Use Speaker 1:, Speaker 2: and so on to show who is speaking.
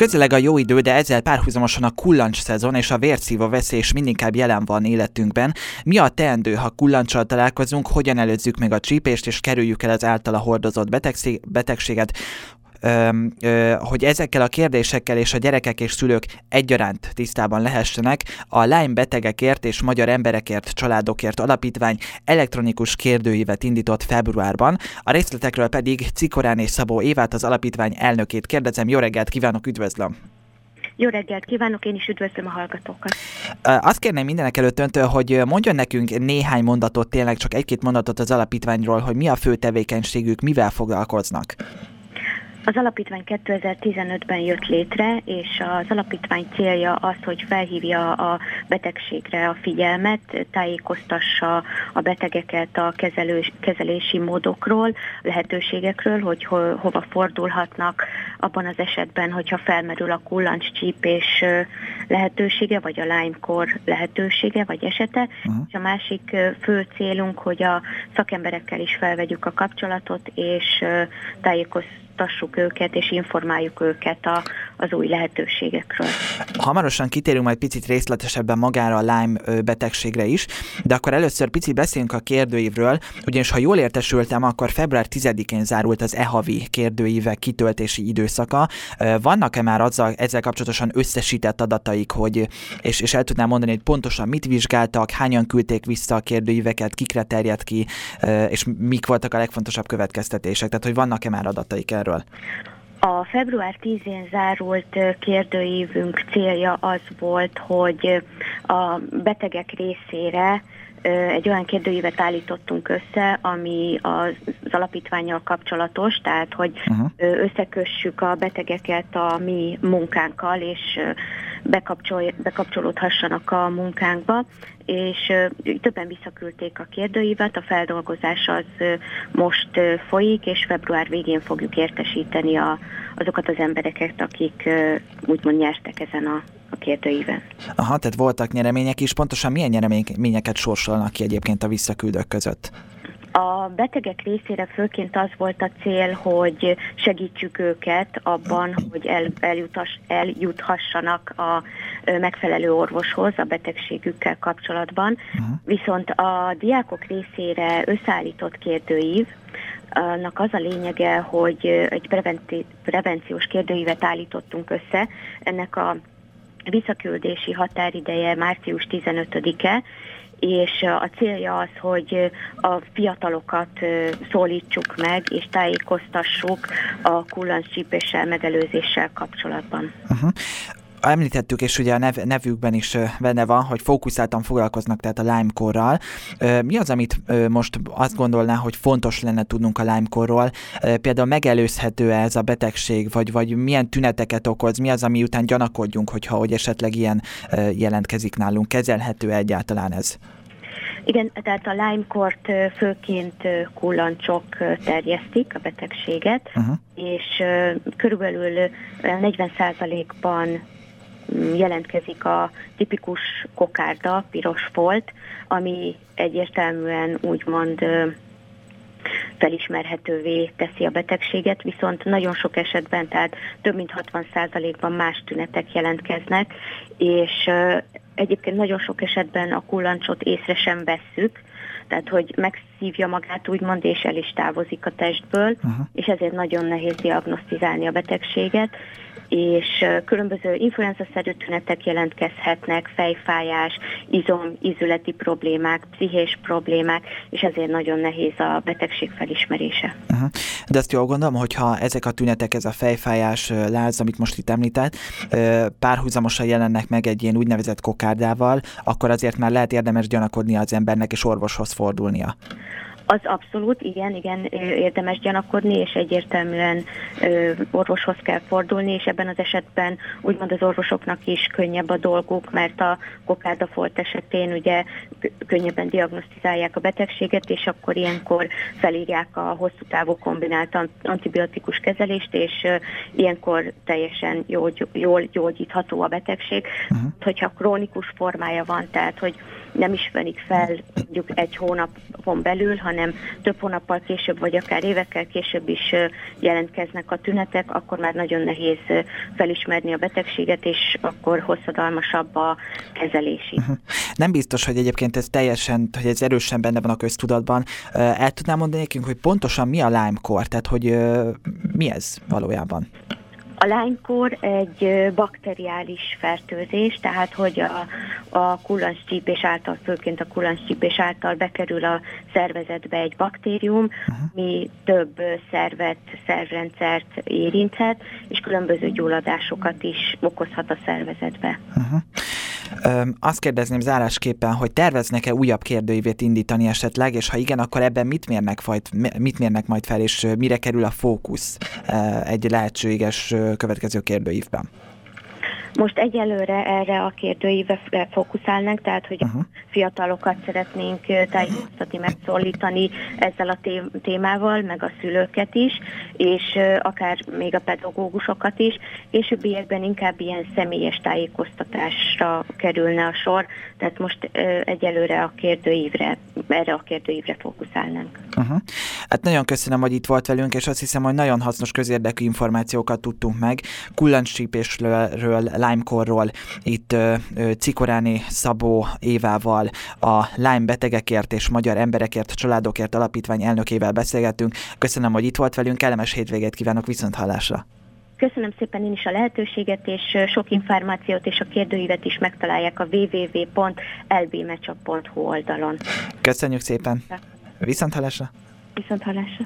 Speaker 1: Közeleg a jó idő, de ezzel párhuzamosan a kullancs szezon és a vérszívó veszély is mindinkább jelen van életünkben. Mi a teendő, ha kullancsal találkozunk, hogyan előzzük meg a csípést és kerüljük el az általa hordozott betegséget, hogy ezekkel a kérdésekkel és a gyerekek és szülők egyaránt tisztában lehessenek, a Lyme betegekért és magyar emberekért, családokért alapítvány elektronikus kérdőívet indított februárban, a részletekről pedig Cikorán és Szabó Évát, az alapítvány elnökét kérdezem. Jó reggelt kívánok, üdvözlöm!
Speaker 2: Jó reggelt kívánok, én is üdvözlöm a hallgatókat.
Speaker 1: Azt kérném mindenek előtt öntől, hogy mondjon nekünk néhány mondatot, tényleg csak egy-két mondatot az alapítványról, hogy mi a fő tevékenységük, mivel foglalkoznak.
Speaker 2: Az alapítvány 2015-ben jött létre, és az alapítvány célja az, hogy felhívja a betegségre a figyelmet, tájékoztassa a betegeket a kezelős, kezelési módokról, lehetőségekről, hogy ho, hova fordulhatnak abban az esetben, hogyha felmerül a kullancscsípés lehetősége, vagy a Lyme-kor lehetősége, vagy esete. Uh-huh. És a másik fő célunk, hogy a szakemberekkel is felvegyük a kapcsolatot, és tájékoztassuk oktassuk őket és informáljuk őket a, az új lehetőségekről.
Speaker 1: Hamarosan kitérünk majd picit részletesebben magára a Lyme betegségre is, de akkor először picit beszéljünk a kérdőívről, ugyanis ha jól értesültem, akkor február 10-én zárult az EHAVI kérdőívek kitöltési időszaka. Vannak-e már azzal, ezzel kapcsolatosan összesített adataik, hogy, és, és el tudnám mondani, hogy pontosan mit vizsgáltak, hányan küldték vissza a kérdőíveket, kikre terjedt ki, és mik voltak a legfontosabb következtetések, tehát hogy vannak-e már adataik erről?
Speaker 2: Erről? A február 10-én zárult kérdőívünk célja az volt, hogy a betegek részére egy olyan kérdőívet állítottunk össze, ami az, alapítványjal kapcsolatos, tehát hogy uh-huh. összekössük a betegeket a mi munkánkkal, és bekapcsol, bekapcsolódhassanak a munkánkba, és többen visszaküldték a kérdőívet, a feldolgozás az most folyik, és február végén fogjuk értesíteni a, azokat az embereket, akik úgymond nyertek ezen a a kérdőíven.
Speaker 1: Aha, tehát voltak nyeremények is. Pontosan milyen nyereményeket sorsolnak ki egyébként a visszaküldők között?
Speaker 2: A betegek részére főként az volt a cél, hogy segítsük őket abban, hogy el, eljutass, eljuthassanak a megfelelő orvoshoz a betegségükkel kapcsolatban. Uh-huh. Viszont a diákok részére összeállított kérdőív, annak az a lényege, hogy egy preventi- prevenciós kérdőívet állítottunk össze. Ennek a visszaküldési határideje március 15-e, és a célja az, hogy a fiatalokat szólítsuk meg, és tájékoztassuk a kullancscsípéssel megelőzéssel kapcsolatban. Uh-huh
Speaker 1: említettük, és ugye a nev, nevükben is benne van, hogy fókuszáltan foglalkoznak tehát a Lyme-korral. Mi az, amit most azt gondolná, hogy fontos lenne tudnunk a Lyme-korról? Például megelőzhető -e ez a betegség, vagy, vagy milyen tüneteket okoz? Mi az, ami után gyanakodjunk, hogyha hogy esetleg ilyen jelentkezik nálunk? Kezelhető -e egyáltalán ez?
Speaker 2: Igen, tehát a Lyme-kort főként kullancsok terjesztik a betegséget, uh-huh. és körülbelül 40%-ban jelentkezik a tipikus kokárda, piros folt, ami egyértelműen úgymond felismerhetővé teszi a betegséget, viszont nagyon sok esetben, tehát több mint 60%-ban más tünetek jelentkeznek, és egyébként nagyon sok esetben a kullancsot észre sem vesszük, tehát hogy megszívja magát úgymond, és el is távozik a testből, uh-huh. és ezért nagyon nehéz diagnosztizálni a betegséget, és különböző influenza-szerű tünetek jelentkezhetnek, fejfájás, izom, ízületi problémák, pszichés problémák, és ezért nagyon nehéz a betegség felismerése. Uh-huh.
Speaker 1: De azt jól gondolom, hogyha ezek a tünetek, ez a fejfájás, láz, amit most itt említett, párhuzamosan jelennek meg egy ilyen úgynevezett kokárdával, akkor azért már lehet érdemes gyanakodni az embernek és orvoshoz fordulnia.
Speaker 2: Az abszolút, igen, igen, érdemes gyanakodni, és egyértelműen orvoshoz kell fordulni, és ebben az esetben úgymond az orvosoknak is könnyebb a dolguk, mert a kokárdafolt esetén ugye könnyebben diagnosztizálják a betegséget, és akkor ilyenkor felírják a hosszú távú kombinált antibiotikus kezelést, és ilyenkor teljesen jól, jól gyógyítható a betegség. Uh-huh. Hogyha krónikus formája van, tehát hogy nem ismerik fel mondjuk egy hónapon belül, hanem több hónappal később, vagy akár évekkel később is jelentkeznek a tünetek, akkor már nagyon nehéz felismerni a betegséget, és akkor hosszadalmasabb a kezelés
Speaker 1: Uh-huh. Nem biztos, hogy egyébként ez teljesen, hogy ez erősen benne van a köztudatban. El tudnám mondani nekünk, hogy pontosan mi a Lyme-kor, tehát hogy mi ez valójában?
Speaker 2: A lánykor egy bakteriális fertőzés, tehát hogy a, a kullancscsípés által, főként a kullancscsípés által bekerül a szervezetbe egy baktérium, mi több szervet, szervrendszert érinthet, és különböző gyulladásokat is okozhat a szervezetbe. Uh-huh.
Speaker 1: Azt kérdezném zárásképpen, hogy terveznek-e újabb kérdőívét indítani esetleg, és ha igen, akkor ebben mit mérnek, majd, mit mérnek majd fel, és mire kerül a fókusz egy lehetséges következő kérdőívben?
Speaker 2: Most egyelőre erre a kérdőívre fókuszálnánk, tehát hogy uh-huh. a fiatalokat szeretnénk tájékoztatni, megszólítani ezzel a témával, meg a szülőket is, és akár még a pedagógusokat is. Későbbiekben inkább ilyen személyes tájékoztatásra kerülne a sor, tehát most egyelőre a kérdőívre, erre a kérdőívre fókuszálnánk. Uh-huh.
Speaker 1: Hát nagyon köszönöm, hogy itt volt velünk, és azt hiszem, hogy nagyon hasznos közérdekű információkat tudtunk meg. Kullancscsípésről, Lyme-korról, itt Cikoráni Szabó Évával, a Lyme betegekért és magyar emberekért, családokért alapítvány elnökével beszélgettünk. Köszönöm, hogy itt volt velünk, kellemes hétvégét kívánok viszont hallásra.
Speaker 2: Köszönöm szépen én is a lehetőséget, és sok információt és a kérdőívet is megtalálják a www.lbmecsak.hu oldalon.
Speaker 1: Köszönjük szépen! Viszont hallásra!
Speaker 2: Viszont hallásra!